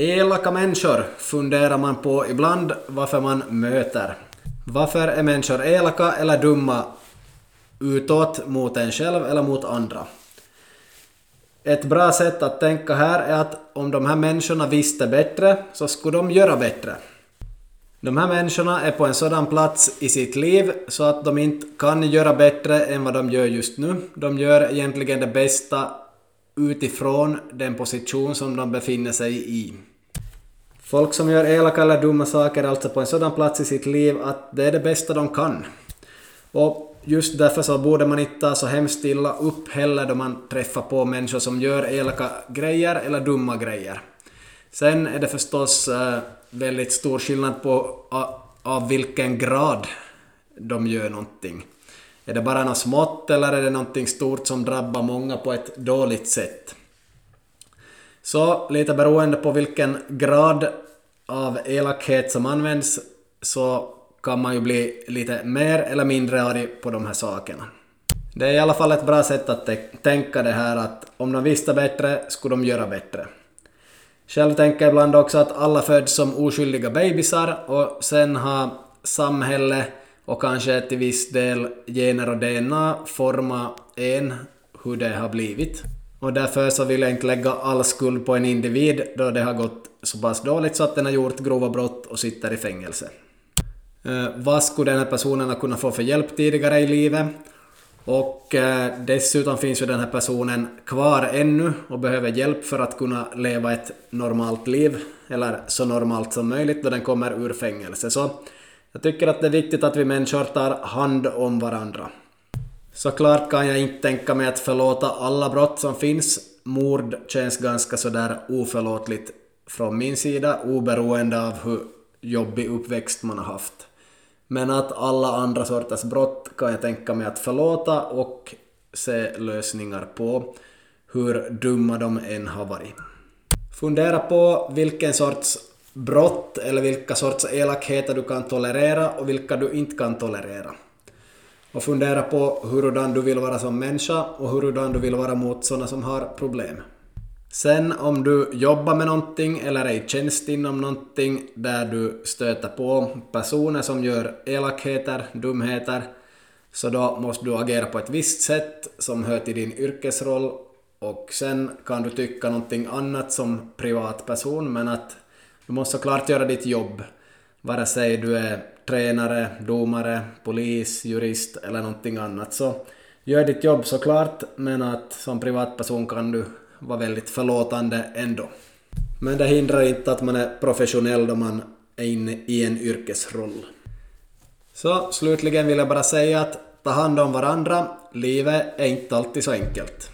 Elaka människor funderar man på ibland varför man möter. Varför är människor elaka eller dumma utåt mot en själv eller mot andra? Ett bra sätt att tänka här är att om de här människorna visste bättre så skulle de göra bättre. De här människorna är på en sådan plats i sitt liv så att de inte kan göra bättre än vad de gör just nu. De gör egentligen det bästa utifrån den position som de befinner sig i. Folk som gör elaka eller dumma saker är alltså på en sådan plats i sitt liv att det är det bästa de kan. Och just därför så borde man inte ta så hemskt illa upp heller då man träffar på människor som gör elaka grejer eller dumma grejer. Sen är det förstås eh, väldigt stor skillnad på av, av vilken grad de gör någonting. Är det bara något smått eller är det någonting stort som drabbar många på ett dåligt sätt? Så lite beroende på vilken grad av elakhet som används så kan man ju bli lite mer eller mindre arg på de här sakerna. Det är i alla fall ett bra sätt att tänka det här att om de visste bättre skulle de göra bättre. Själv tänker jag ibland också att alla föds som oskyldiga bebisar och sen har samhälle och kanske till viss del gener och DNA format en hur det har blivit. Och därför så vill jag inte lägga all skuld på en individ då det har gått så pass dåligt så att den har gjort grova brott och sitter i fängelse. Eh, vad skulle den här personen ha kunnat få för hjälp tidigare i livet? Och eh, dessutom finns ju den här personen kvar ännu och behöver hjälp för att kunna leva ett normalt liv, eller så normalt som möjligt då den kommer ur fängelse. Så jag tycker att det är viktigt att vi människor tar hand om varandra. Såklart kan jag inte tänka mig att förlåta alla brott som finns. Mord känns ganska sådär oförlåtligt från min sida, oberoende av hur jobbig uppväxt man har haft. Men att alla andra sorters brott kan jag tänka mig att förlåta och se lösningar på, hur dumma de än har varit. Fundera på vilken sorts brott eller vilka sorts elakheter du kan tolerera och vilka du inte kan tolerera. Och fundera på hurudan du vill vara som människa och hurudan du vill vara mot sådana som har problem. Sen om du jobbar med någonting eller är i tjänst inom någonting där du stöter på personer som gör elakheter, dumheter, så då måste du agera på ett visst sätt som hör till din yrkesroll och sen kan du tycka någonting annat som privatperson men att du måste såklart göra ditt jobb. Vare sig du är tränare, domare, polis, jurist eller någonting annat så gör ditt jobb såklart men att som privatperson kan du vara väldigt förlåtande ändå. Men det hindrar inte att man är professionell då man är inne i en yrkesroll. Så slutligen vill jag bara säga att ta hand om varandra, livet är inte alltid så enkelt.